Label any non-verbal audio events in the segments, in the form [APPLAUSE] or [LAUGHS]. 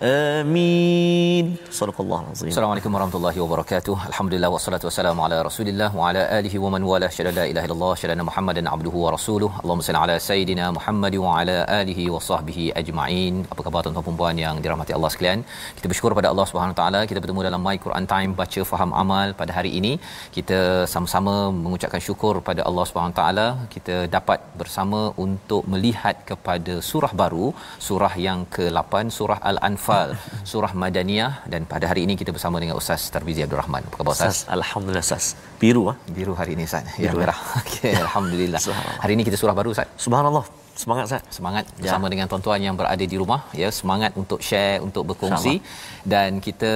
Amin. Azim. Assalamualaikum warahmatullahi wabarakatuh. Alhamdulillah wassalatu wassalamu ala Rasulillah wa ala alihi wa man wala syada la ilaha illallah syada Muhammadan abduhu wa rasuluh. Allahumma salli ala sayidina Muhammad wa ala alihi wa sahbihi ajma'in. Apa khabar tuan-tuan dan puan yang dirahmati Allah sekalian? Kita bersyukur pada Allah Subhanahu wa taala kita bertemu dalam My Quran Time baca faham amal pada hari ini. Kita sama-sama mengucapkan syukur pada Allah Subhanahu wa taala kita dapat bersama untuk melihat kepada surah baru, surah yang ke-8 surah Al-Anfal, surah Madaniyah dan pada hari ini kita bersama dengan Ustaz Tarmizi Abdul Rahman. Apa khabar Ustaz? Ustaz, Alhamdulillah Ustaz. Biru ah. Biru hari ini Ustaz. Ya, Biru, merah. [LAUGHS] Okey, alhamdulillah. Hari ini kita surah baru Ustaz. Subhanallah. Semangat Ustaz. Semangat Ya. bersama dengan tuan-tuan yang berada di rumah ya, semangat untuk share, untuk berkongsi dan kita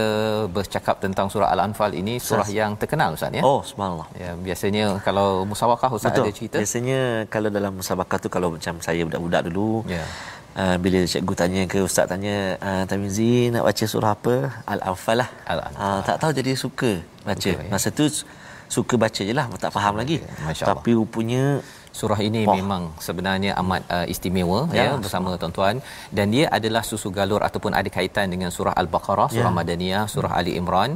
bercakap tentang surah Al-Anfal ini surah Ustaz. yang terkenal Ustaz ya. Oh, subhanallah. Ya, biasanya kalau musawakah Ustaz Betul. ada cerita? Biasanya kalau dalam musabakah tu kalau macam saya budak-budak dulu, Ya. Uh, bila cikgu tanya ke ustaz tanya uh, Tamizi nak baca surah apa Al-Anfal lah Al-Anfal. uh, tak tahu jadi suka baca Suka, ya. masa tu suka baca je lah tak faham lagi Masya Allah. tapi rupanya Surah ini Wah. memang sebenarnya amat uh, istimewa ya, Ya, bersama tuan-tuan dan dia adalah susu galur ataupun ada kaitan dengan surah Al-Baqarah, surah Ya. Madaniyah, surah Ali Imran,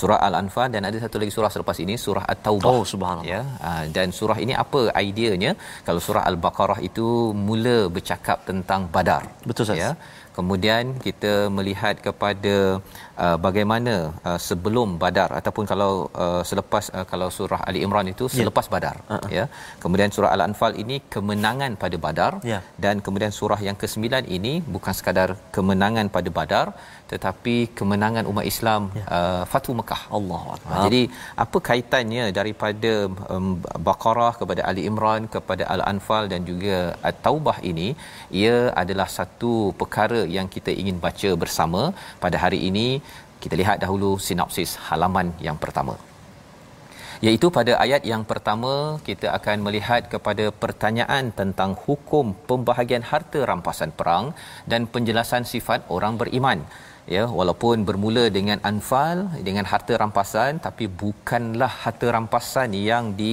surah Al-Anfal dan ada satu lagi surah selepas ini surah At-Taubah. Oh, subhanallah. Ya, uh, dan surah ini apa ideanya? Kalau surah Al-Baqarah itu mula bercakap tentang Badar. Betul, Ustaz. Ya. Kemudian kita melihat kepada uh, bagaimana uh, sebelum Badar ataupun kalau uh, selepas uh, kalau surah Ali Imran itu selepas Badar Uh-uh. ya. Kemudian surah Al-Anfal ini kemenangan pada Badar Ya. dan kemudian surah yang ke-9 ini bukan sekadar kemenangan pada Badar tetapi kemenangan umat Islam Ya. uh, Fatu Mekah. Allahu Ha, jadi apa kaitannya daripada um, Baqarah kepada Ali Imran kepada Al-Anfal dan juga At-Taubah ini ia adalah satu perkara yang kita ingin baca bersama pada hari ini kita lihat dahulu sinopsis halaman yang pertama iaitu pada ayat yang pertama kita akan melihat kepada pertanyaan tentang hukum pembahagian harta rampasan perang dan penjelasan sifat orang beriman ya walaupun bermula dengan anfal dengan harta rampasan tapi bukanlah harta rampasan yang di,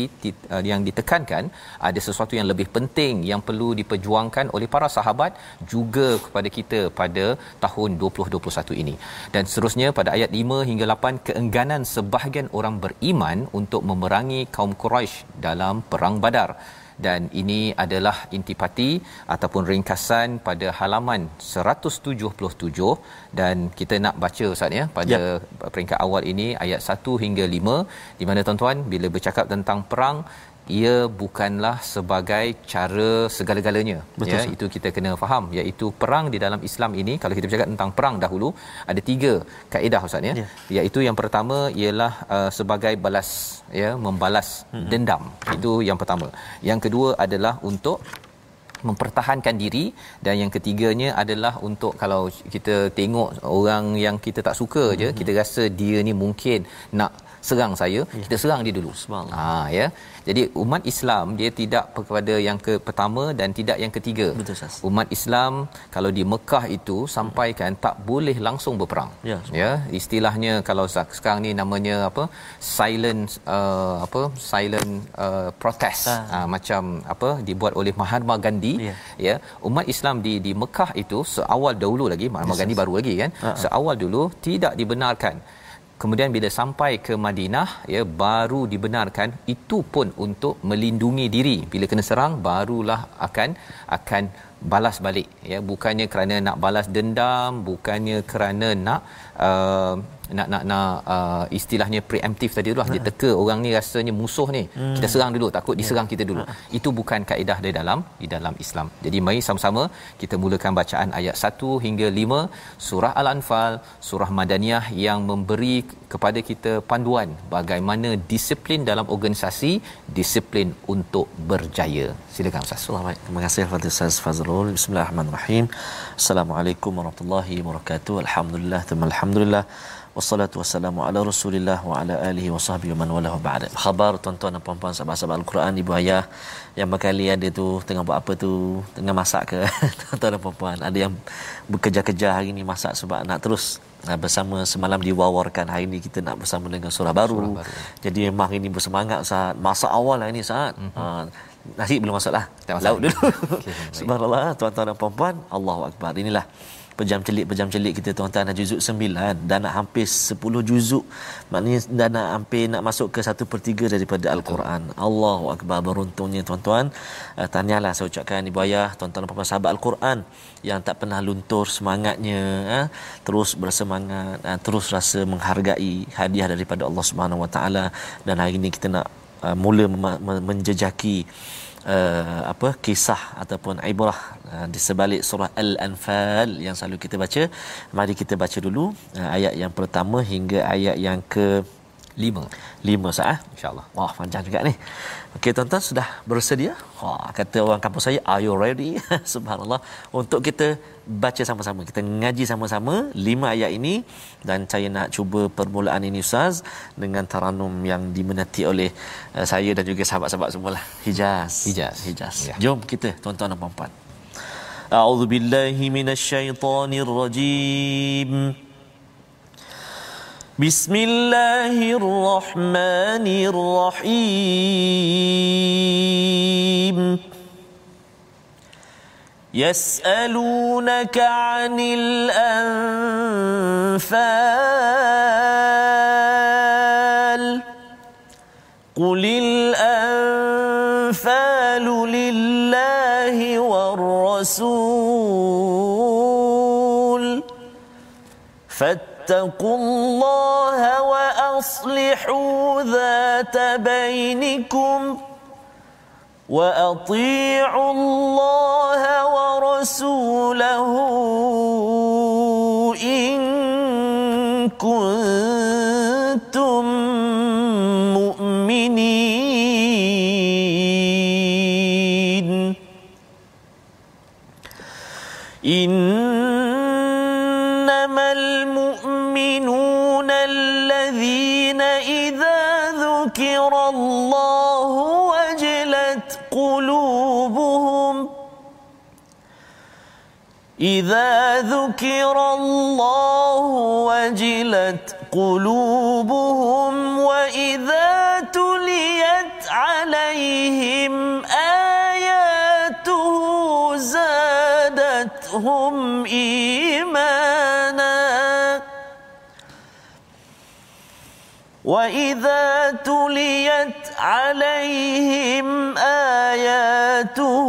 uh, yang ditekankan. Ada sesuatu yang lebih penting yang perlu diperjuangkan oleh para sahabat juga kepada kita pada tahun 2021 ini. Dan seterusnya pada ayat 5 hingga 8 keengganan sebahagian orang beriman untuk memerangi kaum Quraisy dalam perang Badar dan ini adalah intipati ataupun ringkasan pada halaman 177 dan kita nak baca Ustaz ya pada peringkat awal ini ayat 1 hingga 5 di mana tuan-tuan bila bercakap tentang perang ia bukanlah sebagai cara segala-galanya. Betul, ya itu kita kena faham iaitu perang di dalam Islam ini kalau kita bercakap tentang perang dahulu ada tiga kaedah ustaz ya. Ya. iaitu yang pertama ialah uh, sebagai balas ya membalas hmm. dendam. Itu yang pertama. Yang kedua adalah untuk mempertahankan diri. Dan yang ketiganya adalah untuk kalau kita tengok orang yang kita tak suka je kita rasa dia ni mungkin nak serang saya ya. kita serang dia dulu. Ha ya. Jadi umat Islam dia tidak kepada yang ke pertama dan tidak yang ketiga. Betul sas umat Islam kalau di Mekah itu sampaikan hmm. tak boleh langsung berperang. Ya, ya istilahnya kalau sekarang ni namanya apa? Silent uh, apa? Silent uh, protest. Ha. uh, macam apa? Dibuat oleh Mahatma Gandhi. Ya, ya umat Islam di di Mekah itu seawal dahulu lagi Mahatma yes, Gandhi baru lagi kan? Uh-huh. seawal dulu tidak dibenarkan kemudian bila sampai ke Madinah ya baru dibenarkan itu pun untuk melindungi diri. Bila kena serang barulah akan akan balas balik. Ya bukannya kerana nak balas dendam bukannya kerana nak uh, nak nak nak uh, istilahnya preemptif tadi tu lah dia teka orang ni rasanya musuh ni. Hmm. kita serang dulu takut diserang kita dulu. Ha. itu bukan kaedah di dalam di dalam Islam. Jadi mari sama-sama kita mulakan bacaan ayat 1 hingga 5 surah al-anfal surah madaniyah yang memberi kepada kita panduan bagaimana disiplin dalam organisasi disiplin untuk berjaya. Silakan ustaz. Selamat terima kasih kepada ustaz Fazrul. Bismillahirrahmanirrahim. Assalamualaikum warahmatullahi wabarakatuh. Alhamdulillah alhamdulillah wassalatu wassalamu ala rasulillah wa ala alihi wa sahbihi wa man wala ba'da. Khabar tuan-tuan dan puan-puan sahabat-sahabat al-Quran ibu ayah yang berkali ada tu tengah buat apa tu tengah masak ke? [LAUGHS] Tuan-tuan dan puan-puan ada yang bekerja-kerja hari ni masak sebab nak terus uh, bersama semalam diwawarkan. Hari ni kita nak bersama dengan surah baru, surah baru. jadi memang hari ni bersemangat saat masa awal hari ni saat mm-hmm. uh, nasi belum masuk lah. Laut dulu. [LAUGHS] Okay, subhanallah tuan-tuan dan puan-puan. Allahu akbar. Inilah pejam celik pejam celik kita tuan-tuan dah juzuk 9 dan nak hampir 10 juzuk. Maknanya dah nak hampir nak masuk ke 1/3 daripada al-Quran. Allahu akbar beruntungnya tuan-tuan. Uh, tahniahlah saya ucapkan ibu ayah tuan-tuan dan puan sahabat al-Quran yang tak pernah luntur semangatnya uh, terus bersemangat uh, terus rasa menghargai hadiah daripada Allah Subhanahu Wa Taala. Dan hari ini kita nak uh, mula menjejaki uh, apa kisah ataupun ibrah uh, di sebalik surah al-anfal yang selalu kita baca. Mari kita baca dulu uh, ayat yang pertama hingga ayat yang ke lima. Lima sah eh? insyaallah. Wah panjang juga ni. Okey tuan-tuan sudah bersedia? Wah kata orang kampung saya are you ready? [LAUGHS] Subhanallah. Untuk kita baca sama-sama kita ngaji sama-sama lima ayat ini. Dan saya nak cuba permulaan ini ustaz dengan taranum yang diminati oleh uh, saya dan juga sahabat-sahabat semualah. Hijaz. Hijaz. Hijaz. Ya. jom kita tuan-tuan dan puan-puan. A'udzubillahi minasyaitonirrajim بسم الله الرحمن الرحيم يسألونك عن الأنفال. قل الأنفال لله والرسول. فاتقوا فاتقوا الله وأصلحوا ذات بينكم وأطيعوا الله ورسوله إن كنتم مؤمنين. إن إذا ذكر الله وجلت قلوبهم وإذا تليت عليهم آياته زادتهم إيمانا. وإذا تليت عليهم آياته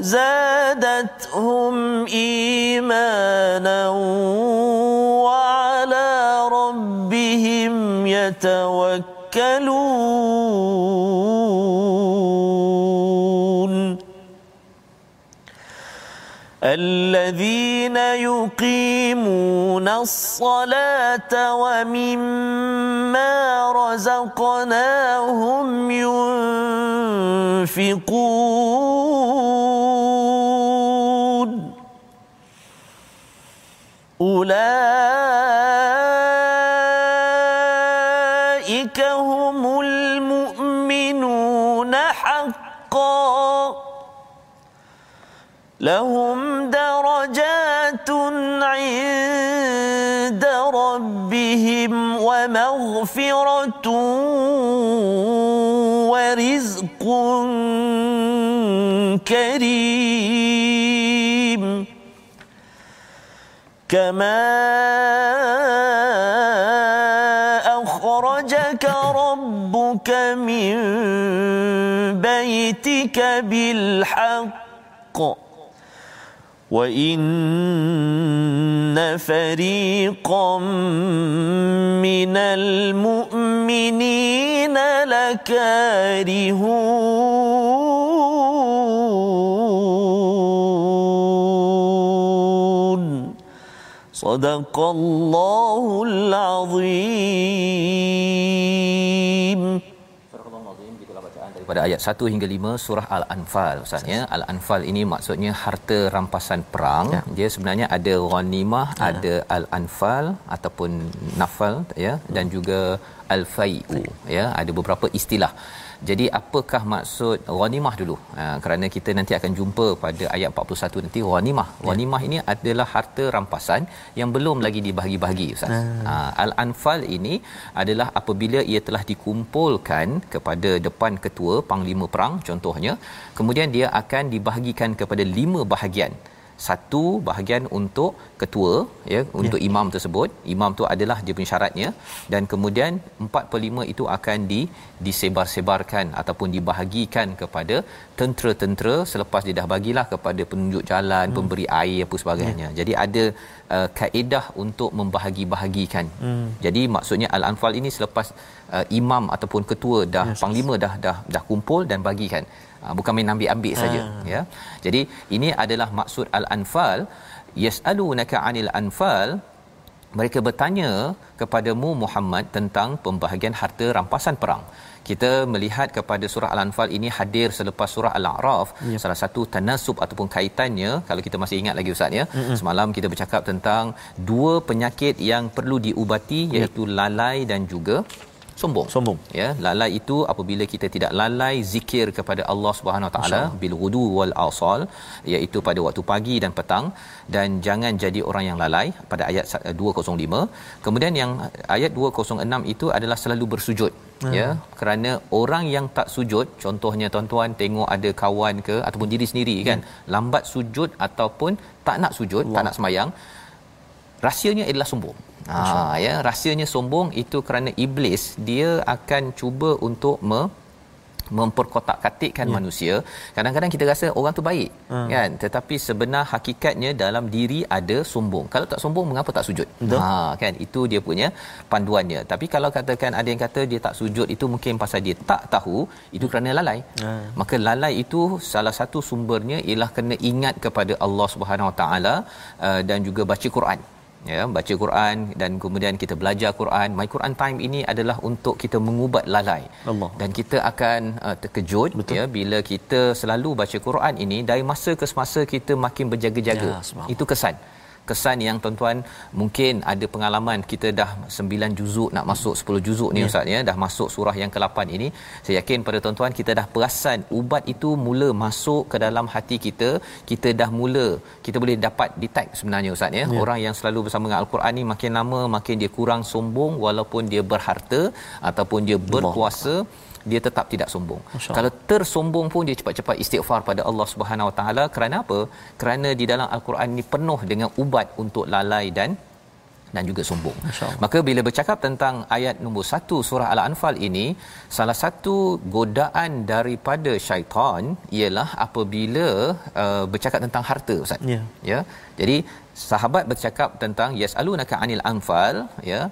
زادتهم إيمانا وعلى ربهم يتوكلون الذين يقيمون يقيمون الصلاة ومما رزقناهم ينفقون. أولئك هم المؤمنون حقا. لهم ومغفرة ورزق كريم. كما أخرجك ربك من بيتك بالحق. وإن فريقا من المؤمنين لكارهون. صدق الله العظيم. Daripada ayat 1 hingga 5 surah al-anfal ustaz ya al-anfal ini maksudnya harta rampasan perang ya. dia sebenarnya ada ghanimah ya. ada al-anfal ataupun nafal ya dan juga al-fai'u ya ada beberapa istilah jadi apakah maksud ghanimah dulu? Ha, kerana kita nanti akan jumpa pada ayat 41 nanti ghanimah. Ya. Ghanimah ini adalah harta rampasan yang belum lagi dibahagi-bahagi ustaz. Hmm. Ha, al-anfal ini adalah apabila ia telah dikumpulkan kepada depan ketua panglima perang contohnya, kemudian dia akan dibahagikan kepada lima bahagian satu bahagian untuk ketua ya untuk ya. imam tersebut imam tu adalah dia punya syaratnya dan kemudian 4 per 5 itu akan di disebar-sebarkan ataupun dibahagikan kepada tentera-tentera selepas dia dah bagilah kepada penunjuk jalan hmm. pemberi air apa sebagainya ya. jadi ada uh, kaedah untuk membahagi-bahagikan hmm. jadi maksudnya al-anfal ini selepas uh, imam ataupun ketua dah yes. panglima dah dah dah kumpul dan bagikan Ha, bukan main ambil-ambil saja ha. ya jadi ini adalah maksud al-anfal yasalunaka anil anfal mereka bertanya kepadamu Muhammad tentang pembahagian harta rampasan perang kita melihat kepada surah al-anfal ini hadir selepas surah al-a'raf ya. salah satu tanasub ataupun kaitannya kalau kita masih ingat lagi ustaz ya mm-hmm. semalam kita bercakap tentang dua penyakit yang perlu diubati iaitu ya. lalai dan juga sombong sombong ya lalai itu apabila kita tidak lalai zikir kepada Allah Subhanahu Wa taala bil ghudu wal asal iaitu pada waktu pagi dan petang dan jangan jadi orang yang lalai pada ayat 205 kemudian yang ayat 206 itu adalah selalu bersujud hmm. ya kerana orang yang tak sujud contohnya tuan-tuan tengok ada kawan ke ataupun diri sendiri kan hmm. lambat sujud ataupun tak nak sujud wow. tak nak semayang rahsianya adalah sombong Ha ya rahsianya sombong itu kerana iblis dia akan cuba untuk me memperkotak-katikkan ya. manusia. Kadang-kadang kita rasa orang tu baik hmm. kan tetapi sebenar hakikatnya dalam diri ada sombong. Kalau tak sombong mengapa tak sujud? Betul. Ha kan itu dia punya panduannya. Tapi kalau katakan ada yang kata dia tak sujud itu mungkin pasal dia tak tahu itu kerana lalai. Hmm. Maka lalai itu salah satu sumbernya ialah kena ingat kepada Allah Subhanahu Wa Taala dan juga baca Quran ya baca Quran dan kemudian kita belajar Quran. My Quran time ini adalah untuk kita mengubat lalai. Allah. dan kita akan uh, terkejut Betul. ya bila kita selalu baca Quran ini dari masa ke semasa kita makin berjaga-jaga. Ya, itu kesan kesan yang tuan-tuan mungkin ada pengalaman kita dah 9 juzuk nak masuk 10 juzuk ni yeah. ustaz ya dah masuk surah yang ke-8 ini. Saya yakin pada tuan-tuan kita dah perasan ubat itu mula masuk ke dalam hati kita. Kita dah mula kita boleh dapat detect sebenarnya ustaz ya. Yeah. orang yang selalu bersama dengan al-Quran ni makin lama makin dia kurang sombong walaupun dia berharta ataupun dia berkuasa. Allah dia tetap tidak sombong. Kalau tersombong pun dia cepat-cepat istighfar pada Allah Subhanahu Wa Taala kerana apa? Kerana di dalam al-Quran ini penuh dengan ubat untuk lalai dan dan juga sombong. Maka bila bercakap tentang ayat nombor 1 surah Al-Anfal ini, salah satu godaan daripada syaitan ialah apabila uh, bercakap tentang harta Ustaz. Ya. ya. Jadi sahabat bercakap tentang yasalunaka anil anfal ya.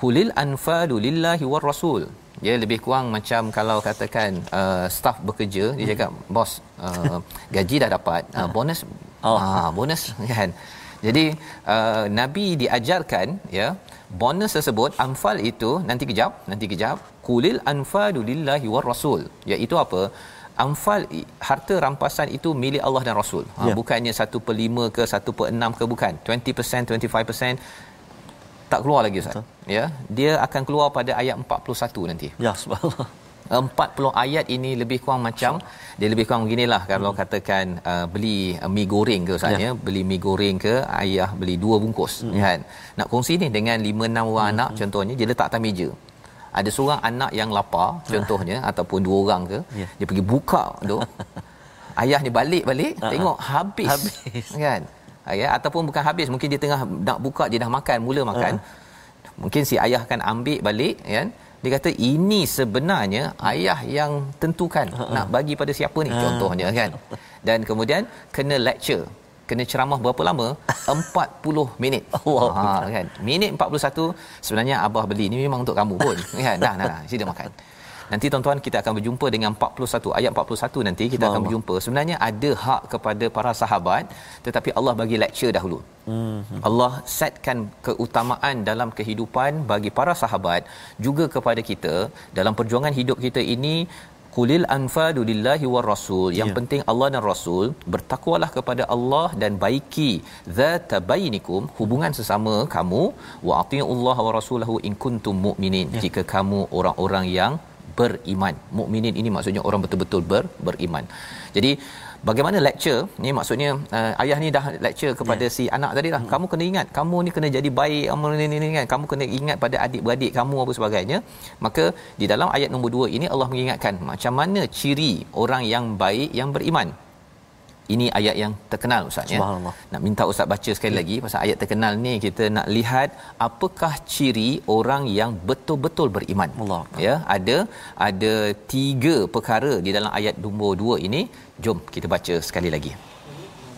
Kulil anfalu lillahi war rasul dia lebih kurang macam kalau katakan uh, staff bekerja dia hmm. cakap bos uh, gaji dah dapat uh, bonus oh uh, bonus [LAUGHS] kan jadi uh, nabi diajarkan ya bonus tersebut anfal itu nanti kejap nanti kejap kulil anfalu lillahi war rasul iaitu apa anfal harta rampasan itu milik Allah dan Rasul. Ha, ya. bukannya 1 per 5 ke 1 per 6 ke bukan. 20%, 25% tak keluar lagi ustaz Betul. ya dia akan keluar pada ayat 41 nanti ya subhanallah 40 ayat ini lebih kurang macam dia lebih kurang beginilah kalau hmm. katakan uh, beli uh, mi goreng ke usahanya ya. beli mi goreng ke ayah beli dua bungkus hmm. kan nak kongsi ni dengan 5 6 orang hmm. anak contohnya dia letak atas meja ada seorang anak yang lapar contohnya ataupun dua orang ke yeah. dia pergi buka tu [LAUGHS] ayah ni balik-balik uh-huh. tengok habis, habis. kan ya ataupun bukan habis. Mungkin dia tengah nak buka dia dah makan mula makan. Uh-huh. mungkin si ayah akan ambil balik kan dia kata ini sebenarnya ayah yang tentukan uh-huh. nak bagi pada siapa ni uh-huh. contohnya kan. Dan kemudian kena lecture kena ceramah berapa lama? [LAUGHS] 40 minit. Wow. ha kan. Minit 41 sebenarnya abah beli ni memang untuk kamu pun kan. Dah dah, dah. Sila makan Nanti tuan-tuan kita akan berjumpa dengan 41 ayat 41 nanti kita akan berjumpa. Sebenarnya ada hak kepada para sahabat tetapi Allah bagi lecture dahulu. Hmm. Allah setkan keutamaan dalam kehidupan bagi para sahabat juga kepada kita dalam perjuangan hidup kita ini Qulil anfadu lillahi war rasul. Yang yeah. penting Allah dan Rasul bertakwalah kepada Allah dan baiki zata bainikum hubungan sesama kamu wa Allah wa rasulahu in kuntum mu'minin. Yeah. Jika kamu orang-orang yang beriman. Mukminin ini maksudnya orang betul-betul ber, beriman. Jadi bagaimana lecture ni maksudnya uh, ayah ni dah lecture kepada yeah. si anak tadi lah. Hmm. Kamu kena ingat, kamu ni kena jadi baik amal ni ni kan. Kamu kena ingat pada adik-beradik kamu apa sebagainya. Maka di dalam ayat nombor 2 ini Allah mengingatkan macam mana ciri orang yang baik yang beriman ini ayat yang terkenal ustaz ya. Nak minta ustaz baca sekali ya. lagi pasal ayat terkenal ni kita nak lihat apakah ciri orang yang betul-betul beriman. Allah. Ya ada ada tiga perkara di dalam ayat nombor 2 ini. Jom kita baca sekali lagi.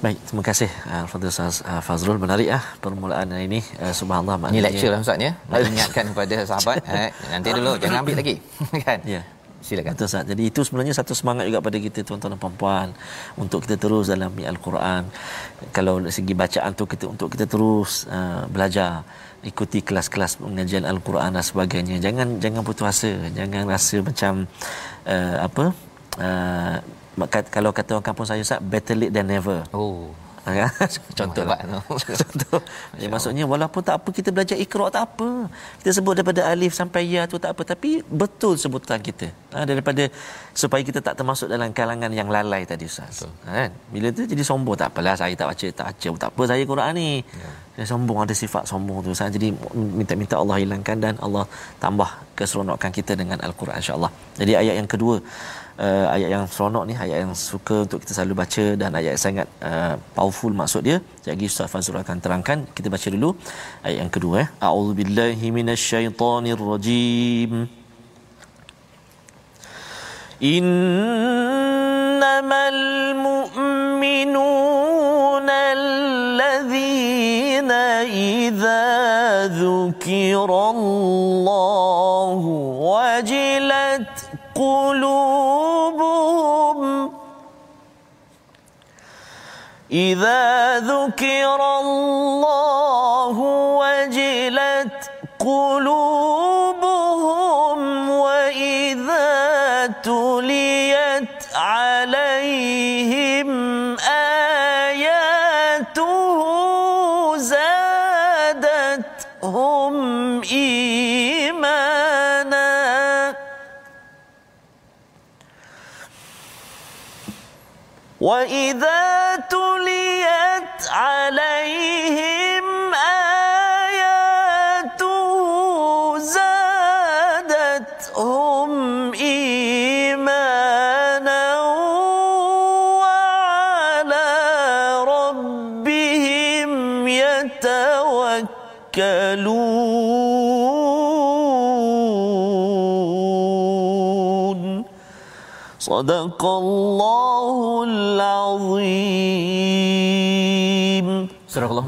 Baik, terima kasih uh, Fadil Ustaz uh, Fazrul. Menarik ah permulaan ini. Uh, subhanallah maknanya ini lecture lah ustaz ya. Nak ingatkan kepada sahabat [LAUGHS] eh, nanti dulu jangan ambil lagi [LAUGHS] kan? Ya silakan. Betul Ustaz. Jadi itu sebenarnya satu semangat juga pada kita tuan-tuan dan puan-puan untuk kita terus dalam al-Quran. Kalau dari segi bacaan tu kita untuk kita terus uh, belajar ikuti kelas-kelas pengajian al-Quran dan sebagainya. Jangan jangan putus asa. Jangan rasa macam uh, apa uh, kalau kata orang kampung saya Ustaz better late than never. Oh Ya, [LAUGHS] contoh lah. [LAUGHS] contoh. Ya, maksudnya walaupun tak apa kita belajar ikra tak apa. Kita sebut daripada alif sampai ya tu tak apa tapi betul sebutan kita. Ha, daripada supaya kita tak termasuk dalam kalangan yang lalai tadi Ustaz. Ha, bila tu jadi sombong tak apalah saya tak baca tak baca tak apa saya Quran ni. Ya. Dia sombong ada sifat sombong tu Ustaz. Jadi minta-minta Allah hilangkan dan Allah tambah keseronokan kita dengan al-Quran insya-Allah. Jadi ayat yang kedua uh, ayat yang seronok ni ayat yang suka untuk kita selalu baca dan ayat yang sangat uh, powerful maksud dia jadi Ustaz Fazrul akan terangkan kita baca dulu ayat yang kedua eh a'udzubillahi minasyaitonirrajim innamal mu'minuna alladhina idza dzukirallahu wajilat قلوبهم إذا ذكر الله وجلت قلوبهم وإذا تليت عليهم آياته زادتهم إيمانا. تليت عليهم اياته زادتهم إيمانا وعلى ربهم يتوكلون. صدق الله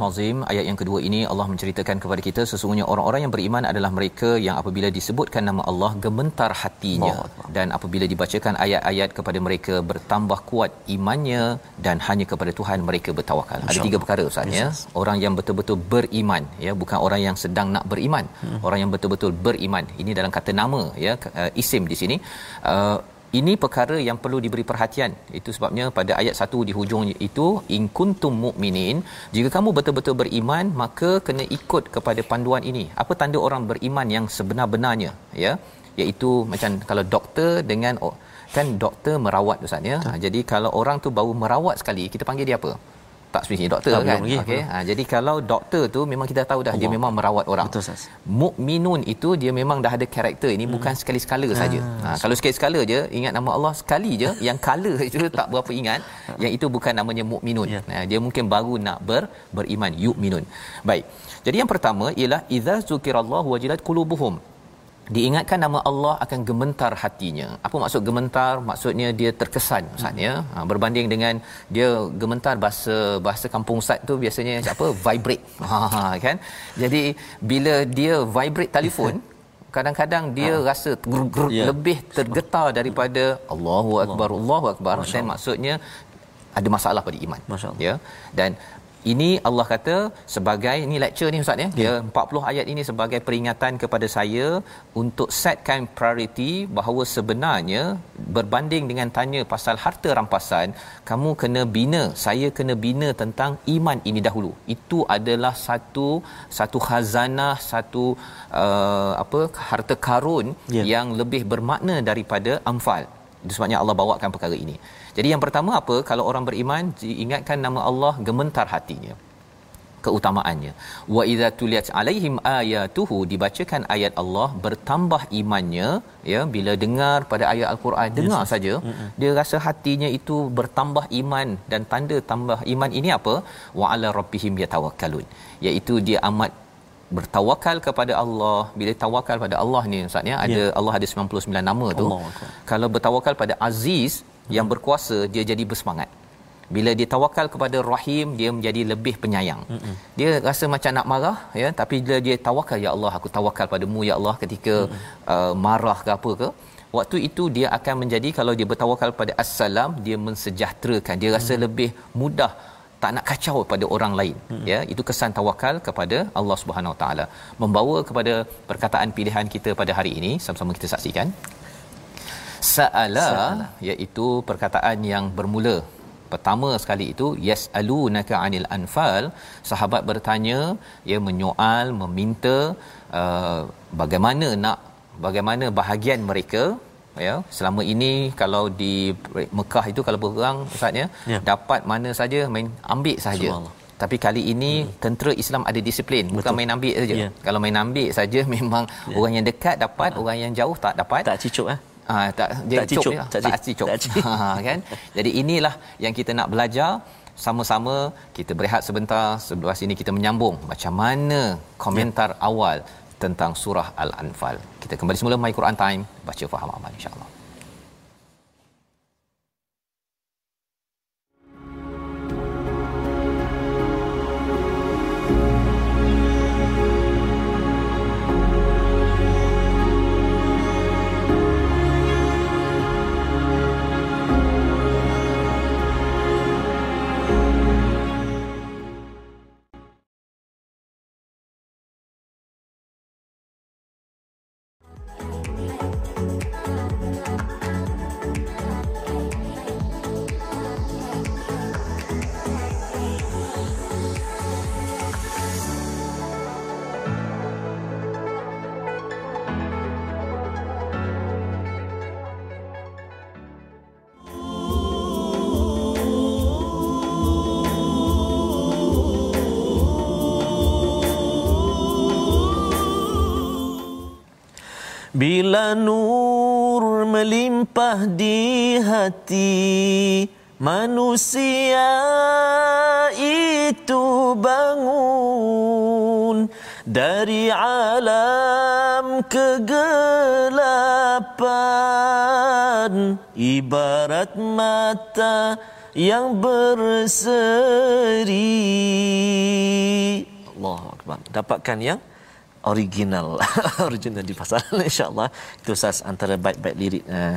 Al-Azim ayat yang kedua ini Allah menceritakan kepada kita sesungguhnya orang-orang yang beriman adalah mereka yang apabila disebutkan nama Allah gemetar hatinya oh. dan apabila dibacakan ayat-ayat kepada mereka bertambah kuat imannya dan hanya kepada Tuhan mereka bertawakal. Ada tiga perkara Ustaz ya. Orang yang betul-betul beriman ya bukan orang yang sedang nak beriman. Hmm. Orang yang betul-betul beriman. Ini dalam kata nama ya uh, isim di sini. Uh, ini perkara yang perlu diberi perhatian itu sebabnya pada ayat 1 di hujung itu in kuntum mukminin jika kamu betul-betul beriman maka kena ikut kepada panduan ini apa tanda orang beriman yang sebenar-benarnya ya iaitu macam kalau doktor dengan kan doktor merawat ustaz ya. Jadi kalau orang tu baru merawat sekali kita panggil dia apa? Tak spesifik doktor tak kan? okey. ha, jadi kalau doktor tu memang kita tahu dah Allah. dia memang merawat orang. Betul sas mukminun itu dia memang dah ada karakter. Ini hmm. bukan sekali-sekala ha, saja. Ha, kalau sekali-sekala je ingat nama Allah sekali je [LAUGHS] yang kala itu tak berapa ingat yang itu bukan namanya mukminun. Ya. ha, dia mungkin baru nak ber, beriman yu'minun. Baik. Jadi yang pertama ialah idza zukirallahu wajilat qulubuhum diingatkan nama Allah akan gementar hatinya. Apa maksud gementar? Maksudnya dia terkesan maksudnya ha, berbanding dengan dia gementar bahasa bahasa kampung Ustaz tu biasanya apa [LAUGHS] vibrate. Ha, ha kan? Jadi bila dia vibrate telefon [LAUGHS] kadang-kadang dia ha. rasa ger- ger- yeah. lebih tergetar daripada Allahu akbar Allahu akbar dan maksudnya ada masalah pada iman. Ya. Dan ini Allah kata sebagai ini lecture ni ustaz ya dia yeah. 40 ayat ini sebagai peringatan kepada saya untuk setkan priority bahawa sebenarnya berbanding dengan tanya pasal harta rampasan kamu kena bina saya kena bina tentang iman ini dahulu itu adalah satu satu khazanah satu uh, apa harta karun yeah. yang lebih bermakna daripada amfal itu sebabnya Allah bawakan perkara ini jadi yang pertama apa kalau orang beriman diingatkan nama Allah gementar hatinya keutamaannya wa idza tuliyat alaihim ayatuhu dibacakan ayat Allah bertambah imannya ya bila dengar pada ayat al-Quran dengar yes. saja mm-hmm. dia rasa hatinya itu bertambah iman dan tanda tambah iman ini apa wa ala rabbihim yatawakkalun iaitu dia amat bertawakal kepada Allah bila tawakal pada Allah ni ustaz ya ada yeah. Allah ada 99 nama tu Allah. kalau bertawakal pada aziz yang berkuasa dia jadi bersemangat. Bila dia tawakal kepada rahim dia menjadi lebih penyayang. Mm-mm. dia rasa macam nak marah ya tapi bila dia tawakal ya Allah aku tawakal padamu ya Allah ketika uh, marah ke apa ke waktu itu dia akan menjadi kalau dia bertawakal pada assalam dia mensejahterakan. Dia rasa mm. lebih mudah tak nak kacau pada orang lain hmm. ya. Itu kesan tawakal kepada Allah Subhanahu Wa taala. Membawa kepada perkataan pilihan kita pada hari ini sama-sama kita saksikan sa'ala, iaitu perkataan yang bermula pertama sekali itu yasalunaka anil anfal sahabat bertanya ya menyoal meminta uh, bagaimana nak bagaimana bahagian mereka ya selama ini kalau di Mekah itu kalau berperang ustaznya ya. dapat mana saja main ambil saja tapi kali ini hmm. tentera Islam ada disiplin bukan Betul. main ambil saja ya. kalau main ambil saja [LAUGHS] memang ya. orang yang dekat dapat ha. orang yang jauh tak dapat tak cicuk eh ha, tak dia tak cicuk, tak, tak cicuk tak cicuk. ha, [LAUGHS] kan jadi inilah yang kita nak belajar sama-sama kita berehat sebentar sebelah sini kita menyambung macam mana komentar ya. awal tentang surah Al-Anfal. Kita kembali semula My Quran Time, baca faham amal insya-Allah. Bila nur melimpah di hati manusia itu bangun dari alam kegelapan. Ibarat mata yang berseri. Allahu akbar. Dapatkan yang original [LAUGHS] original di pasal [LAUGHS] insyaallah itu sas antara baik-baik lirik uh,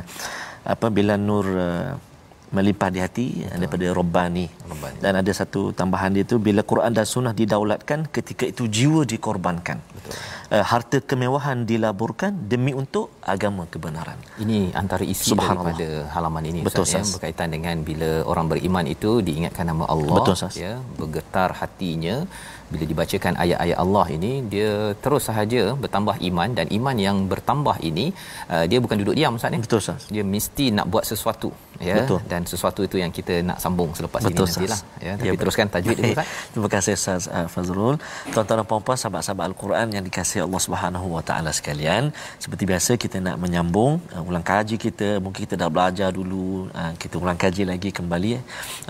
apa bila nur uh, melimpah di hati Betul. daripada Rabbani. Rabbani dan ada satu tambahan dia tu bila Quran dan sunnah didaulatkan ketika itu jiwa dikorbankan Betul. Uh, harta kemewahan dilaburkan demi untuk agama kebenaran. Ini antara isi daripada halaman ini Betul, Ustaz, ya, berkaitan dengan bila orang beriman itu diingatkan nama Allah Betul, Ustaz. ya bergetar hatinya bila dibacakan ayat-ayat Allah ini dia terus sahaja bertambah iman dan iman yang bertambah ini uh, dia bukan duduk diam Ustaz ya. Betul Ustaz. Dia mesti nak buat sesuatu ya Betul. dan sesuatu itu yang kita nak sambung selepas Betul, ini nantilah ya Ya, tapi betul. teruskan tajwid dulu Ustaz. [LAUGHS] Terima kasih Ustaz uh, Fazrul. Tuan-tuan dan puan-puan sahabat-sahabat Al-Quran yang dikasihi Allah Subhanahu Wa Taala sekalian, seperti biasa kita nak menyambung uh, ulang kaji kita. Mungkin kita dah belajar dulu, uh, kita ulang kaji lagi kembali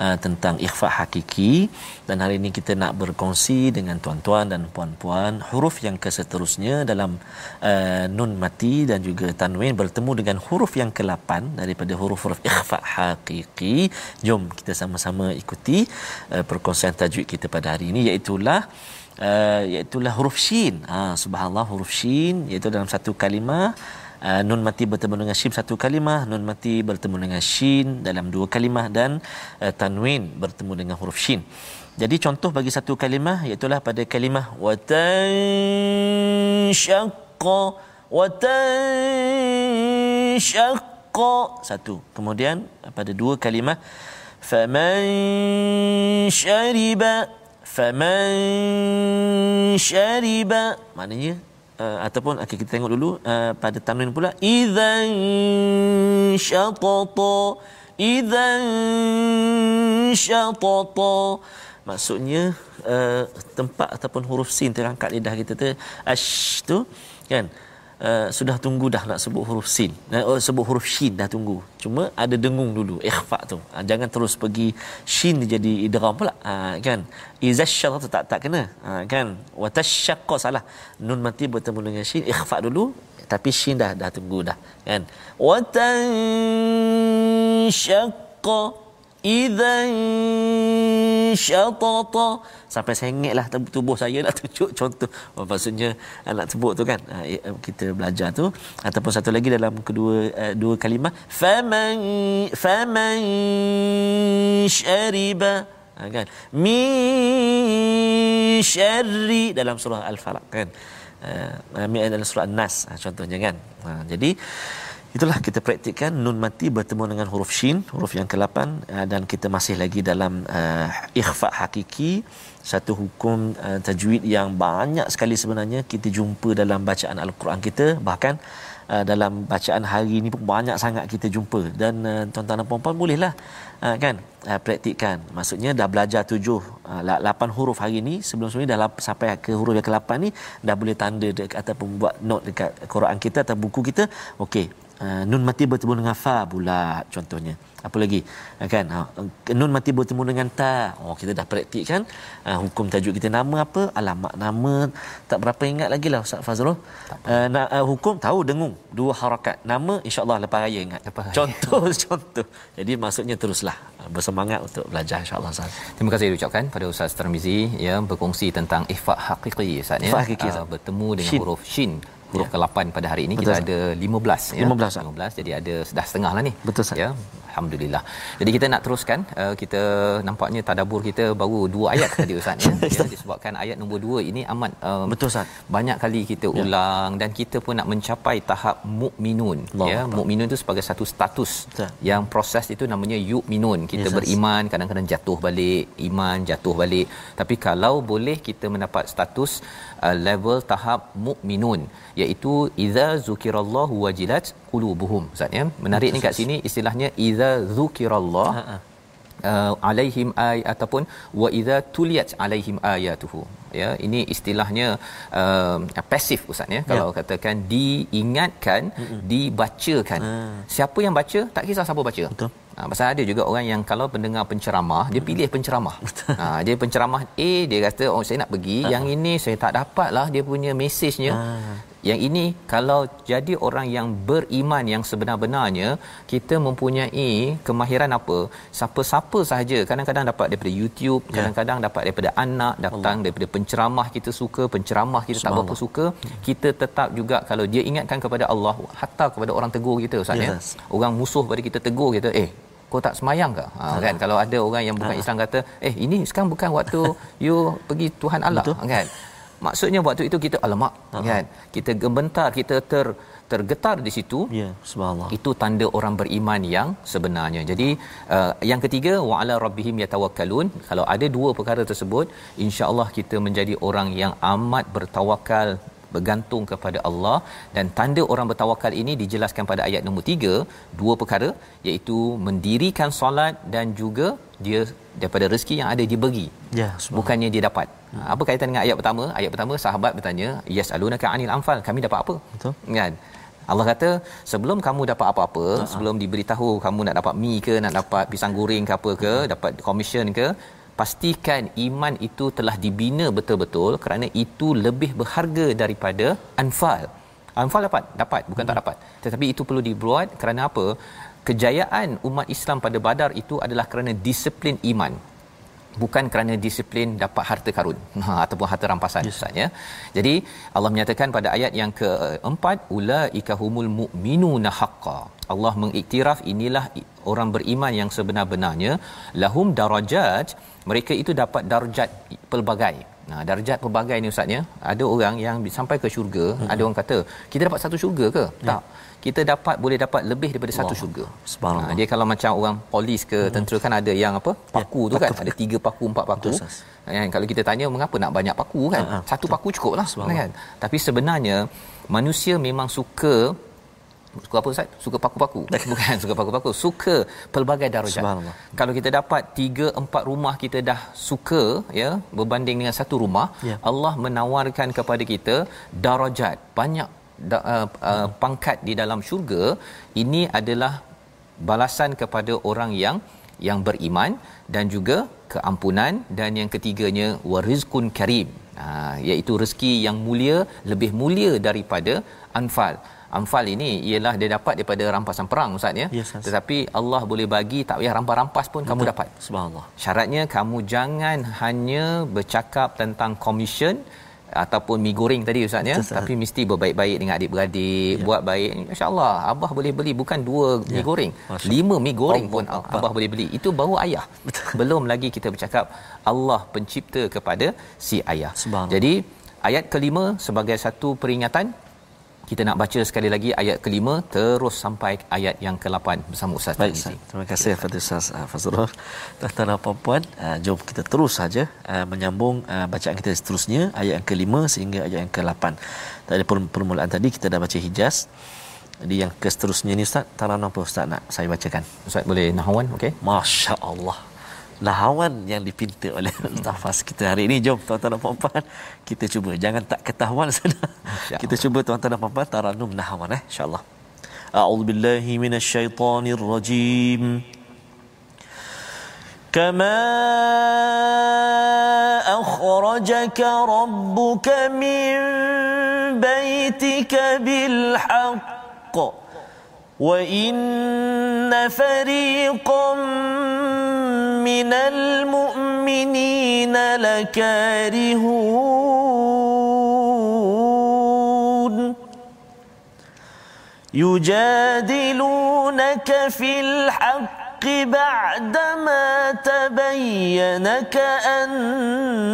uh, tentang ikhfa hakiki dan hari ini kita nak berkongsi dengan tuan-tuan dan puan-puan huruf yang keseterusnya dalam uh, nun mati dan juga tanwin bertemu dengan huruf yang ke-8 daripada huruf-huruf ikhfa hakiki. Jom kita sama-sama ikuti uh, perkongsian tajwid kita pada hari ini iaitulah uh, iaitulah huruf shin. Ha subhanallah huruf shin iaitu dalam satu kalimah uh, nun mati bertemu dengan shin satu kalimah, nun mati bertemu dengan shin dalam dua kalimah dan uh, tanwin bertemu dengan huruf shin. Jadi contoh bagi satu kalimah iaitulah pada kalimah wa tanshaqqa wa tanshaqqa satu. Kemudian pada dua kalimah faman syariba faman syariba maknanya uh, ataupun okay, kita tengok dulu uh, pada tanwin pula idzan syatata idzan syatata maksudnya uh, tempat ataupun huruf sin terangkat lidah kita tu ash tu kan? Uh, sudah tunggu dah nak sebut huruf sin. Oh, sebut huruf shin dah tunggu. Cuma ada dengung dulu ikhfa tu. Uh, jangan terus pergi shin jadi idgham pula. Uh, kan? Izasyar tu tak tak kena. Uh, kan? Wa tasyaqqa salah. Nun mati bertemu dengan shin ikhfa dulu tapi shin dah dah tunggu dah kan? Wa tanshaqqa idzan syatata sampai sengit lah tubuh saya nak [LAUGHS] tunjuk contoh. Oh, maksudnya ah, nak sebut tu kan? Ah, eh, kita belajar tu. Ataupun satu lagi dalam kedua uh, dua kalimah. Faman faman syariba. Ha, kan? Min dalam surah al-falaq kan? Uh, dalam surah an-nas ha, contohnya kan? Ha, jadi Itulah kita praktikkan nun mati bertemu dengan huruf shin, huruf yang ke-8 uh, dan kita masih lagi dalam uh, ikhfa hakiki, satu hukum uh, tajwid yang banyak sekali sebenarnya kita jumpa dalam bacaan al-Quran kita, bahkan uh, dalam bacaan hari ini pun banyak sangat kita jumpa dan uh, tuan-tuan dan puan-puan bolehlah uh, kan uh, praktikkan. Maksudnya dah belajar tujuh uh, lapan huruf hari ini, sebelum ini dah lap, sampai ke huruf yang ke-8 ni dah boleh tanda dekat, ataupun buat note dekat Quran kita atau buku kita. Okey, Uh, nun mati bertemu dengan fa pula contohnya. Apa lagi? Uh, kan? Uh, nun mati bertemu dengan ta. Oh kita dah praktik kan? Uh, hukum tajuk kita nama apa? Alamat nama. Tak berapa ingat lagi lah Ustaz Fazrul. Uh, nak uh, hukum tahu dengung. Dua harakat. Nama insyaallah lepas raya ingat. Lepas raya. contoh [LAUGHS] contoh. Jadi maksudnya teruslah. Bersemangat untuk belajar insyaallah Ustaz. Terima kasih diucapkan pada Ustaz Tarmizi ya berkongsi tentang ikhfa hakiki Ustaz ya. Uh, bertemu dengan Shin. huruf shin huruf Ya. ke-8 pada hari ini Betul, kita ada 15 ya 15, Ustaz. 15 jadi ada dah setengah lah ni Betul, Ustaz. ya alhamdulillah. Jadi kita nak teruskan uh, kita nampaknya tadabur kita baru dua ayat tadi ustaz ya, [LAUGHS] ya disebabkan ayat nombor dua ini amat um, Betul, Ustaz. banyak kali kita Ya. ulang dan kita pun nak mencapai tahap mukminun Allah ya mukminun itu sebagai satu status Betul. yang proses itu namanya yu'minun kita Yes, beriman kadang-kadang jatuh balik iman jatuh balik. Tapi kalau boleh kita mendapat status uh, level tahap mukminun iaitu idza zukirallahu wajilat qulubuhum. Ustaz ya. Menarik ni kat sini istilahnya idza zukirallah Ha, ha. uh, alaihim ay ataupun wa idza tuliyat alaihim ayatuhu. Ya ini istilahnya uh, pasif ustaz ya. Kalau katakan diingatkan dibacakan. Siapa yang baca? Tak kisah siapa baca. Betul. Ha, pasal ada juga orang yang kalau pendengar penceramah dia pilih penceramah. Ha dia penceramah A dia kata oh saya nak pergi, yang ini saya tak dapat lah dia punya mesejnya. Yang ini kalau jadi orang yang beriman yang sebenar-benarnya kita mempunyai kemahiran apa? Siapa-siapa sahaja kadang-kadang dapat daripada YouTube, kadang-kadang dapat daripada anak, datang daripada penceramah kita suka, penceramah kita tak berapa suka, kita tetap juga kalau dia ingatkan kepada Allah, hatta kepada orang tegur kita ustaz ya. Yes. Orang musuh pada kita tegur kita, eh kau tak semayang ke? Ha, kan kalau ada orang yang bukan Islam kata, "Eh, ini sekarang bukan waktu you pergi Tuhan Allah." Betul. kan? Maksudnya waktu itu kita alamak uh-huh. kan? Kita gemetar kita ter tergetar di situ. Ya subhanallah. Itu tanda orang beriman yang sebenarnya. Jadi uh, yang ketiga wa ala rabbihim yatawakkalun. Kalau ada dua perkara tersebut insya-Allah kita menjadi orang yang amat bertawakal bergantung kepada Allah dan tanda orang bertawakal ini dijelaskan pada ayat nombor 3 dua perkara iaitu mendirikan solat dan juga dia daripada rezeki yang ada diberi ya bukannya dia dapat. Hmm. apa kaitan dengan ayat pertama? Ayat pertama sahabat bertanya yes alunaka anil anfal? Kami dapat apa? Betul. Kan? Allah kata sebelum kamu dapat apa-apa uh-huh. sebelum diberitahu kamu nak dapat mi ke nak dapat pisang goreng ke apa ke dapat commission ke pastikan iman itu telah dibina betul-betul kerana itu lebih berharga daripada anfal. Anfal dapat, dapat bukan hmm. tak dapat. Tetapi itu perlu dibuat kerana apa? Kejayaan umat Islam pada Badar itu adalah kerana disiplin iman. Bukan kerana disiplin dapat harta karun [LAUGHS] ha, ataupun harta rampasan yes. Ustaz, ya. Jadi Allah menyatakan pada ayat yang keempat ulaika humul mu'minuna haqqan. Allah mengiktiraf inilah orang beriman yang sebenar-benarnya lahum darajat mereka itu dapat darjat pelbagai. Nah, darjat pelbagai ni ustaznya, ada orang yang sampai ke syurga, hmm. ada orang kata, kita dapat satu syurga ke? Hmm. Tak. Kita dapat boleh dapat lebih daripada satu wow. syurga. Nah, dia kalau macam orang polis ke hmm. tentera kan ada yang apa? Ya, paku ya, tu kan, ada tiga paku, empat paku. Kan kalau kita tanya mengapa nak banyak paku kan? Ha, ha, satu betul. paku cukuplah kan. Tapi sebenarnya manusia memang suka suka apa Ustaz? Suka paku-paku. [LAUGHS] Bukan suka paku-paku, suka pelbagai darjat. Kalau kita dapat 3 4 rumah kita dah suka ya berbanding dengan satu rumah, ya. Allah menawarkan kepada kita darajat, banyak da, uh, uh, pangkat di dalam syurga. Ini adalah balasan kepada orang yang yang beriman dan juga keampunan dan yang ketiganya warizkun karim. Ha, iaitu rezeki yang mulia lebih mulia daripada anfal Anfal ini ialah dia dapat daripada rampasan perang ustaz ya. Yes, yes. Tetapi Allah boleh bagi tak payah rampas-rampas pun Betul. kamu dapat. Subhanallah. Syaratnya kamu jangan hanya bercakap tentang komisen ataupun mi goreng tadi ustaz ya tapi mesti berbaik-baik dengan adik-beradik ya. buat baik insyaallah abah boleh beli bukan dua ya. mi goreng Masya. lima mi goreng oh, pun oh, abah boleh beli itu baru ayah Betul. [LAUGHS] belum lagi kita bercakap Allah pencipta kepada si ayah jadi ayat kelima sebagai satu peringatan kita nak baca sekali lagi ayat kelima terus sampai ayat yang ke-8 bersama Ustaz Baik, Ustaz. Terima kasih kepada Ustaz uh, Fazrul. Tuan-tuan dan puan uh, jom kita terus saja uh, menyambung bacaan kita seterusnya ayat yang kelima sehingga ayat yang ke-8. Tadi permulaan tadi kita dah baca Hijaz. Jadi yang ke seterusnya ni Ustaz, taranum apa Ustaz nak saya bacakan? Ustaz boleh nahwan, okey? Masya-Allah lahawan yang dipinta oleh [LAUGHS] Ustaz kita hari ini jom tuan-tuan dan puan-puan kita cuba jangan tak ketahuan sana [LAUGHS] kita cuba tuan-tuan dan puan-puan taranum lahawan eh insyaallah a'udzubillahi minasyaitonirrajim كما أخرجك ربك من بيتك بالحق وان فريقا من المؤمنين لكارهون يجادلونك في الحق بعدما تبين كأنما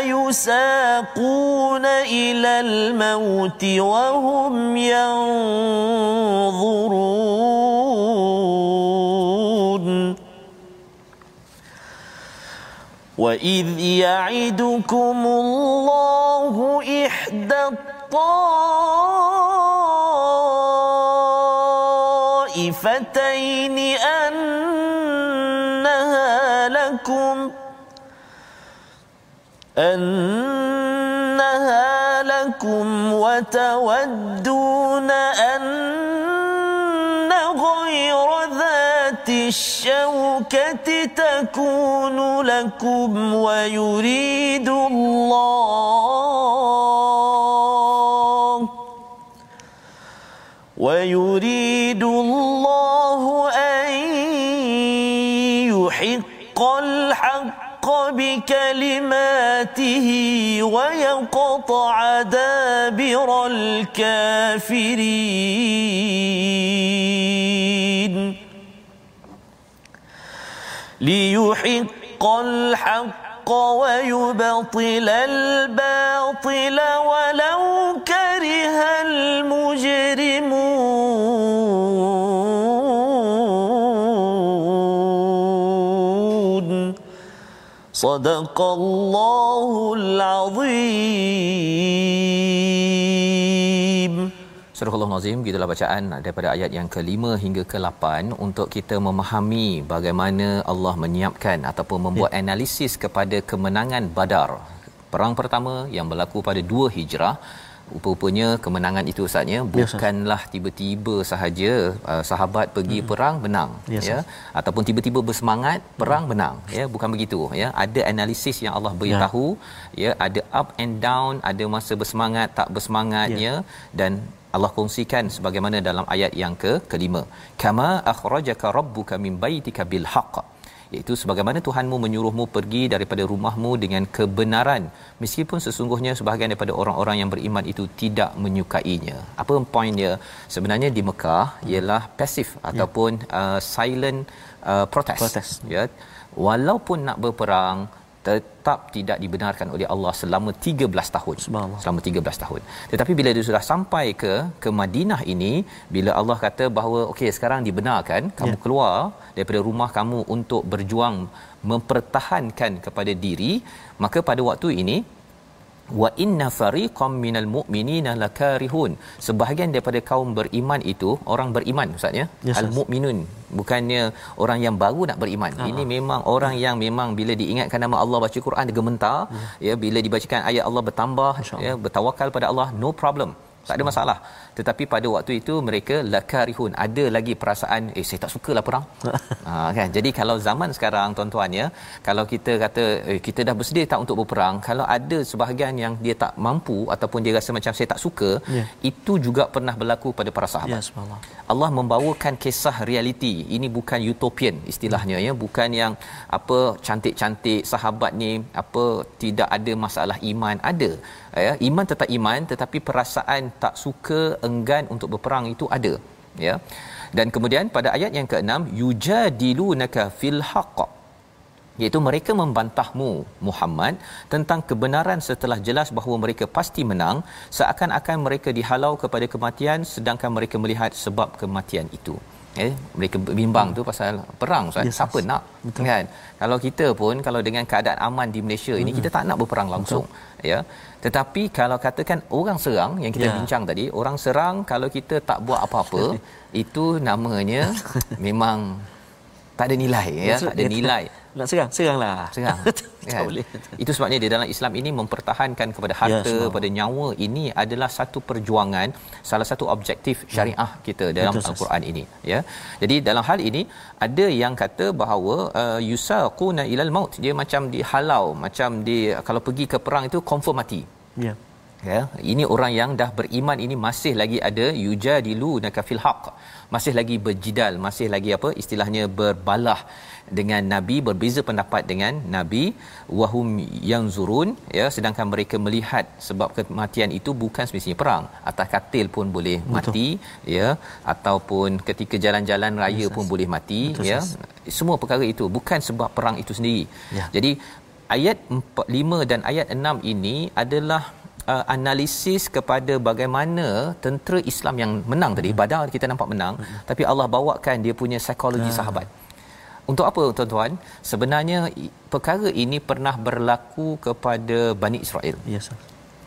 يساقون إلى الموت وهم ينظرون وإذ يعدكم الله إحدى الطائفتين أنها لكم أنها لكم وتودون ذات الشوكة تكون لكم ويريد الله ويريد الله أن يحق الحق بكلماته ويقطع دابر الكافرين. ليحق الحق ويبطل الباطل ولو كره المجرمون. صدق الله العظيم. Surah Al-Nazim gitulah bacaan daripada ayat yang ke-5 hingga ke-8 untuk kita memahami bagaimana Allah menyiapkan ataupun membuat ya. analisis kepada kemenangan Badar. Perang pertama yang berlaku pada 2 Hijrah Rupa-rupanya kemenangan itu saatnya bukanlah yes, tiba-tiba sahaja uh, sahabat pergi hmm. perang menang yes, ya ataupun tiba-tiba bersemangat perang hmm. menang ya bukan begitu ya ada analisis yang Allah beritahu yeah. ya ada up and down ada masa bersemangat tak bersemangatnya yeah. dan Allah kongsikan sebagaimana dalam ayat yang ke kelima. Kama akhrajaka rabbuka min baitika bil haqq iaitu sebagaimana Tuhanmu menyuruhmu pergi daripada rumahmu dengan kebenaran meskipun sesungguhnya sebahagian daripada orang-orang yang beriman itu tidak menyukainya. Apa poin dia? Sebenarnya di Mekah ialah pasif ya. ataupun uh, silent uh, protest, protest. Ya. Walaupun nak berperang tetap tidak dibenarkan oleh Allah selama 13 tahun. Selama 13 tahun. Tetapi bila dia sudah sampai ke ke Madinah ini bila Allah kata bahawa okey sekarang dibenarkan kamu yeah. keluar daripada rumah kamu untuk berjuang mempertahankan kepada diri maka pada waktu ini wa inna fariqam minal mu'minina lakarihun. Sebahagian daripada kaum beriman itu orang beriman ustaz ya? Yes, al mu'minun bukannya orang yang baru nak beriman. Uh-huh. ini memang orang yang memang bila diingatkan nama Allah baca Quran dia gemetar uh-huh. ya bila dibacakan ayat Allah bertambah ya bertawakal pada Allah no problem tak ada masalah. Tetapi pada waktu itu mereka lakarihun. Ada lagi perasaan eh saya tak sukalah perang. [LAUGHS] Ha kan? Jadi kalau zaman sekarang tuan-tuan ya kalau kita kata eh, kita dah bersedia tak untuk berperang kalau ada sebahagian yang dia tak mampu ataupun dia rasa macam saya tak suka yeah. itu juga pernah berlaku pada para sahabat. Yes, Allah membawakan kisah realiti. Ini bukan utopian istilahnya ya. Bukan yang apa cantik-cantik sahabat ni apa tidak ada masalah iman. Ada ya iman tetap iman tetapi perasaan tak suka enggan untuk berperang itu ada ya. Dan kemudian pada ayat yang ke-6 yujadilunaka fil haqq iaitu mereka membantahmu Muhammad tentang kebenaran setelah jelas bahawa mereka pasti menang seakan-akan mereka dihalau kepada kematian sedangkan mereka melihat sebab kematian itu eh mereka bimbang hmm. tu pasal perang Ustaz yes, siapa yes. nak Betul. kan kalau kita pun kalau dengan keadaan aman di Malaysia hmm. ini kita tak nak berperang langsung Betul. ya tetapi kalau katakan orang serang yang kita yeah. bincang tadi orang serang kalau kita tak buat apa-apa itu namanya [LAUGHS] memang tak ada nilai ya tak ada nilai nak serang? Seranglah. Serang. [LAUGHS] Kan? boleh. Itu sebabnya di dalam Islam ini mempertahankan kepada ya, harta ya, pada nyawa. Ini adalah satu perjuangan salah satu objektif ya. syariah kita dalam Betul, al-Quran ini ya. Jadi dalam hal ini ada yang kata bahawa uh, yusaquna ilal maut. Dia macam dihalau macam di kalau pergi ke perang itu confirm mati. Ya. Ya. Ini orang yang dah beriman ini masih lagi ada yujadilu nakafil haq masih lagi berjidal masih lagi apa istilahnya berbalah dengan nabi berbeza pendapat dengan nabi wahum yang zurun ya sedangkan mereka melihat sebab kematian itu bukan semestinya perang atas katil pun boleh Betul. mati ya ataupun ketika jalan-jalan raya yes, pun yes. boleh mati Betul, ya yes. semua perkara itu bukan sebab perang itu sendiri ya. jadi ayat 4 5 dan ayat 6 ini adalah uh, analisis kepada bagaimana tentera Islam yang menang tadi hmm. badar kita nampak menang hmm. tapi Allah bawakan dia punya psikologi hmm. sahabat untuk apa tuan-tuan? Sebenarnya perkara ini pernah berlaku kepada Bani Israel. Yes sir.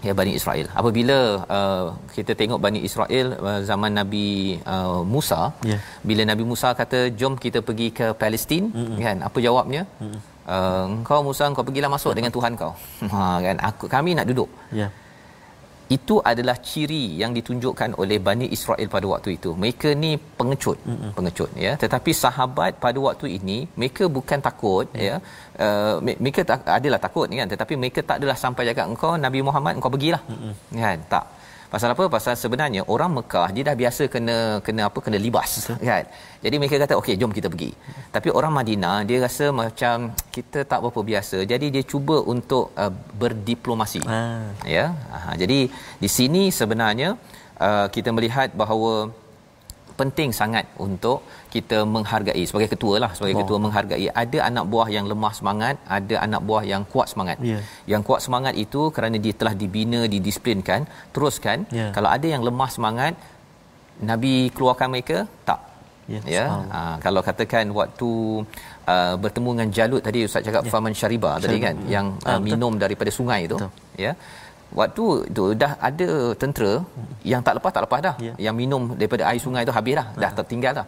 Ya Bani Israel. Apabila uh, kita tengok Bani Israel uh, zaman Nabi uh, Musa yeah. bila Nabi Musa kata jom kita pergi ke Palestin mm-hmm. kan? Apa jawabnya? Mm-hmm. uh, engkau Musa engkau pergilah masuk dengan Tuhan kau. [LAUGHS] Ha kan? Aku kami nak duduk. Yeah itu adalah ciri yang ditunjukkan oleh Bani Israel pada waktu itu. Mereka ni pengecut, mm-hmm. pengecut ya. Tetapi sahabat pada waktu ini mereka bukan takut mm. ya. Uh, mereka tak adalah takut kan tetapi mereka tak adalah sampai cakap engkau Nabi Muhammad engkau pergilah. Mm-hmm. Kan? Tak. Pasal apa? Pasal sebenarnya orang Mekah dia dah biasa kena kena apa kena libas Betul. kan. Jadi mereka kata okey jom kita pergi. Tapi orang Madinah dia rasa macam kita tak berapa biasa. Jadi dia cuba untuk uh, berdiplomasi. Ha. Ya. Ha, jadi di sini sebenarnya uh, kita melihat bahawa penting sangat untuk kita menghargai sebagai ketua lah sebagai oh. ketua menghargai ada anak buah yang lemah semangat ada anak buah yang kuat semangat yeah. yang kuat semangat itu kerana dia telah dibina didisiplinkan teruskan Yeah. kalau ada yang lemah semangat nabi keluarkan mereka tak Ya, ya subhanallah. ha, kalau katakan waktu uh, bertemu dengan Jalut tadi ustaz cakap Ya. faman syariba tadi kan ya. yang Ah, uh, minum daripada sungai tu Betul. ya waktu tu dah ada tentera yang tak lepas tak lepas dah. Ya. yang minum daripada air sungai tu habis dah dah tertinggal dah.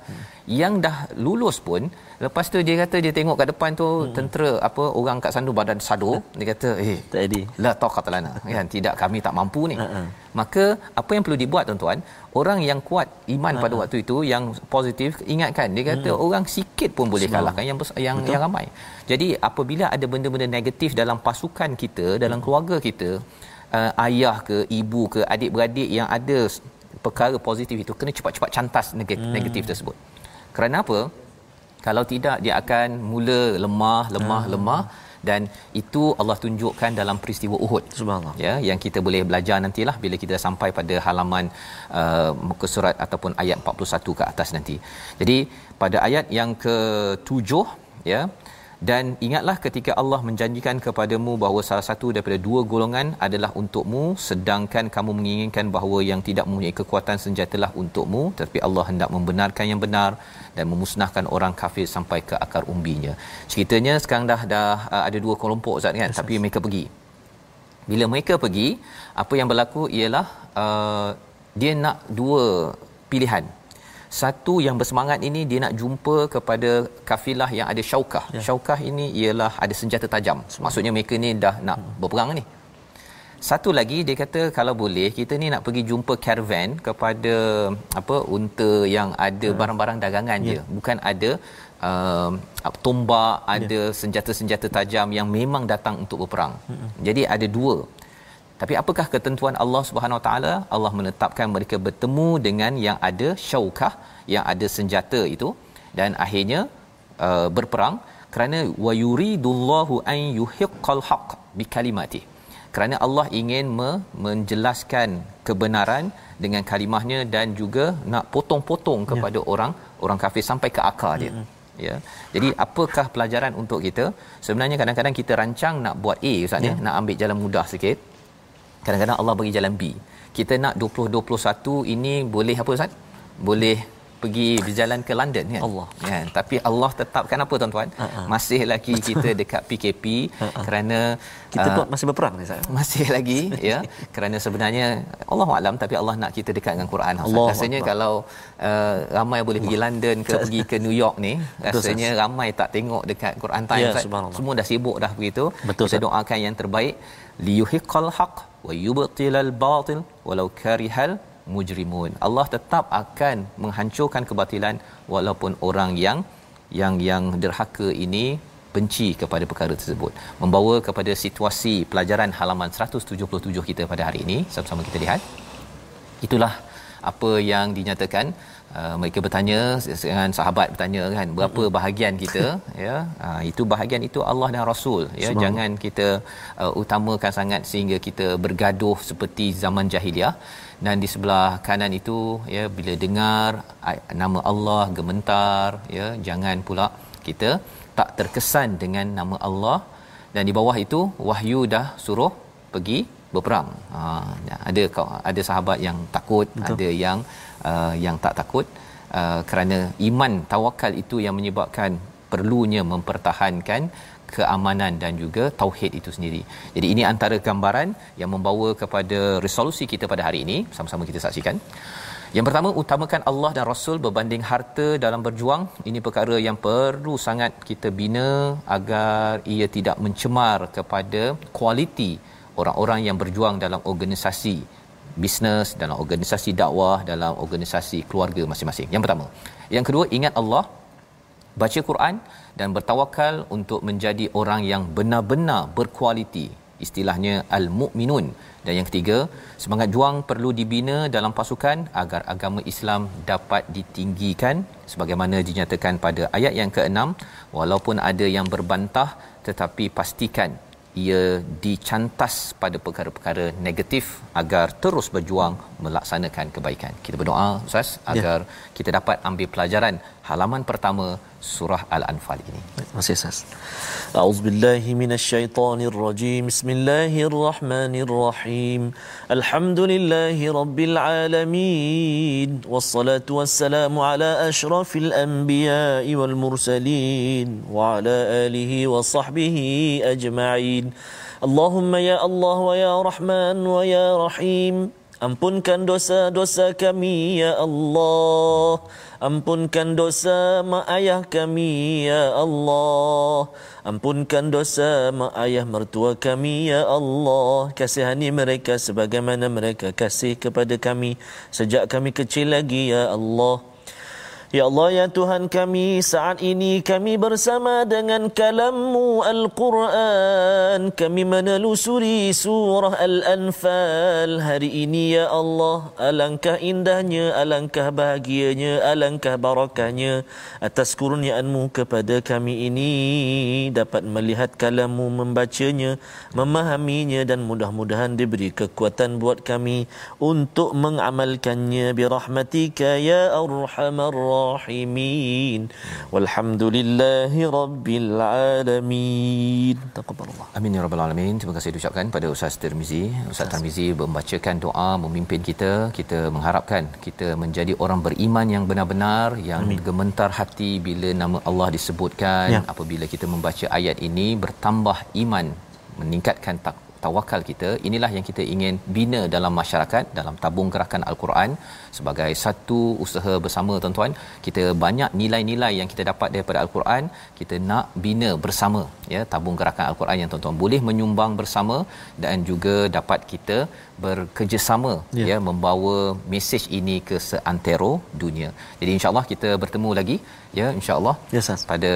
Yang dah lulus pun lepas tu dia kata dia tengok kat depan tu tentera apa orang kat sandu badan sado dia kata eh Tak jadi. la taqat lana. Kan tidak kami tak mampu ni. Ha-ha. maka apa yang perlu dibuat tuan-tuan orang yang kuat iman pada waktu itu yang positif ingatkan. Dia kata orang sikit pun boleh kalahkan yang yang yang ramai. Jadi apabila ada benda-benda negatif dalam pasukan kita dalam keluarga kita uh, ayah ke ibu ke adik-beradik yang ada perkara positif itu kena cepat-cepat cantas negatif, negatif tersebut. Kerana apa? Kalau tidak dia akan mula lemah lemah lemah dan itu Allah tunjukkan dalam peristiwa Uhud. Subhanallah. ya yang kita boleh belajar nantilah bila kita sampai pada halaman uh, muka surat ataupun ayat 41 ke atas nanti. Jadi pada ayat yang ke-7 ya dan ingatlah ketika Allah menjanjikan kepadamu bahawa salah satu daripada dua golongan adalah untukmu sedangkan kamu menginginkan bahawa yang tidak mempunyai kekuatan senjatalah untukmu tetapi Allah hendak membenarkan yang benar dan memusnahkan orang kafir sampai ke akar umbinya. Ceritanya sekarang dah dah uh, ada dua kelompok Ustaz kan? Tapi mereka pergi. Bila mereka pergi apa yang berlaku ialah uh, dia nak dua pilihan satu yang bersemangat ini dia nak jumpa kepada kafilah yang ada syaukah. Ya. syaukah ini ialah ada senjata tajam. Maksudnya mereka ni dah nak berperang ni. Satu lagi dia kata kalau boleh kita ni nak pergi jumpa caravan kepada apa unta yang ada barang-barang dagangan je bukan ada um, tombak ada senjata-senjata tajam yang memang datang untuk berperang. Jadi ada dua tapi apakah ketentuan Allah Subhanahu Wa Taala? Allah menetapkan mereka bertemu dengan yang ada syaukah, yang ada senjata itu dan akhirnya uh, berperang kerana wa yuridullahu an yuhiqqal haqq bikalimati. Kerana Allah ingin me- menjelaskan kebenaran dengan kalimahnya dan juga nak potong-potong kepada ya. orang orang kafir sampai ke akar dia. Ya. Jadi apakah pelajaran untuk kita? Sebenarnya kadang-kadang kita rancang nak buat A ustaz ya, nak ambil jalan mudah sikit kadang-kadang Allah bagi jalan B. Kita nak 2021 ini boleh apa Ustaz? Boleh pergi berjalan ke London kan? Allah. Kan? Tapi Allah tetapkan apa tuan-tuan? Uh-uh. Masih lagi kita dekat PKP Uh-uh. kerana Kita buat masih berperang ni saya. masih lagi ya kerana sebenarnya Allah alam tapi Allah nak kita dekat dengan Quran. Allahu rasanya Akbar. kalau uh, ramai boleh pergi London ke [LAUGHS] pergi ke New York ni Betul, rasanya ramai tak tengok dekat Quran time Ya, semua dah sibuk dah begitu Betul, kita doakan yang terbaik liyuhiqqal haqq wa yubtilal batil walau karihal mujrimun. Allah tetap akan menghancurkan kebatilan walaupun orang yang yang yang derhaka ini benci kepada perkara tersebut. Membawa kepada situasi pelajaran halaman 177 kita pada hari ini sama-sama kita lihat. Itulah apa yang dinyatakan uh, mereka bertanya dengan sahabat bertanya kan berapa bahagian kita? [LAUGHS] Ya uh, itu bahagian itu Allah dan Rasul. Ya jangan kita uh, utamakan sangat sehingga kita bergaduh seperti zaman jahiliah. Dan di sebelah kanan itu ya bila dengar nama Allah gementar ya jangan pula kita tak terkesan dengan nama Allah. Dan di bawah itu wahyu dah suruh pergi berperang. Ha ada kau- ada sahabat yang takut, Betul. ada yang uh, yang tak takut uh, kerana iman tawakal itu yang menyebabkan perlunya mempertahankan keamanan dan juga tauhid itu sendiri. Jadi ini antara gambaran yang membawa kepada resolusi kita pada hari ini. Sama-sama kita saksikan. Yang pertama utamakan Allah dan Rasul berbanding harta dalam berjuang. Ini perkara yang perlu sangat kita bina agar ia tidak mencemar kepada kualiti orang-orang yang berjuang dalam organisasi bisnes, dalam organisasi dakwah, dalam organisasi keluarga masing-masing. Yang pertama. Yang kedua, ingat Allah, baca Quran dan bertawakal untuk menjadi orang yang benar-benar berkualiti istilahnya al-mukminun dan yang ketiga semangat juang perlu dibina dalam pasukan agar agama Islam dapat ditinggikan sebagaimana dinyatakan pada ayat yang ke-6 walaupun ada yang berbantah tetapi pastikan ia dicantas pada perkara-perkara negatif agar terus berjuang melaksanakan kebaikan. Kita berdoa Ustaz agar ya. kita dapat ambil pelajaran halaman pertama surah Al-Anfal ini. Kasih Ustaz. A'udzubillahi minasyaitonirrajim. Bismillahirrahmanirrahim. Alhamdulillahi rabbil alamin. Wassalatu wassalamu ala asyrafil anbiya'i wal mursalin wa ala alihi wa sahbihi ajma'in. Allahumma ya Allah wa ya Rahman wa ya Rahim. Ampunkan dosa-dosa kami ya Allah. Ampunkan dosa mak ayah kami ya Allah. Ampunkan dosa mak ayah mertua kami ya Allah. Kasihani mereka sebagaimana mereka kasih kepada kami. Sejak kami kecil lagi ya Allah Ya Allah ya Tuhan kami saat ini kami bersama dengan kalammu Al-Quran. Kami menelusuri surah Al-Anfal. Hari ini ya Allah alangkah indahnya alangkah bahagianya alangkah barakahnya atas kurniaanmu kepada kami ini. Dapat melihat kalammu membacanya memahaminya dan mudah-mudahan diberi kekuatan buat kami untuk mengamalkannya. Birahmatika ya arhamar rahim الراحمين والحمد لله رب العالمين تقبل الله amin ya rabbal alamin terima kasih diucapkan pada Ustaz Tirmizi Ustaz Tirmizi membacakan doa memimpin kita kita mengharapkan kita menjadi orang beriman yang benar-benar yang amin. gemetar hati bila nama Allah disebutkan ya. apabila kita membaca ayat ini bertambah iman meningkatkan tak tawakal kita inilah yang kita ingin bina dalam masyarakat dalam tabung gerakan al-Quran. Sebagai satu usaha bersama tuan-tuan kita banyak nilai-nilai yang kita dapat daripada al-Quran kita nak bina bersama ya tabung gerakan al-Quran yang tuan-tuan boleh menyumbang bersama dan juga dapat kita bekerjasama ya, ya membawa mesej ini ke seantero dunia. Jadi insya-Allah kita bertemu lagi ya insya-Allah ya, yes, pada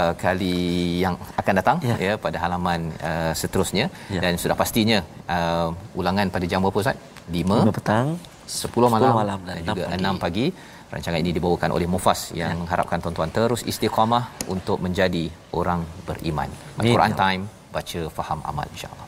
uh, kali yang akan datang ya, ya pada halaman uh, seterusnya. Ya. dan sudah pastinya uh, ulangan pada jam berapa Ustaz? 5, 5 petang 10 malam, 10 malam dan, dan juga 6 pagi. pagi. Rancangan ini dibawakan oleh Mufas yang ya. mengharapkan tuan-tuan terus istiqamah untuk menjadi orang beriman. Al-Quran Time baca faham amal insya-Allah.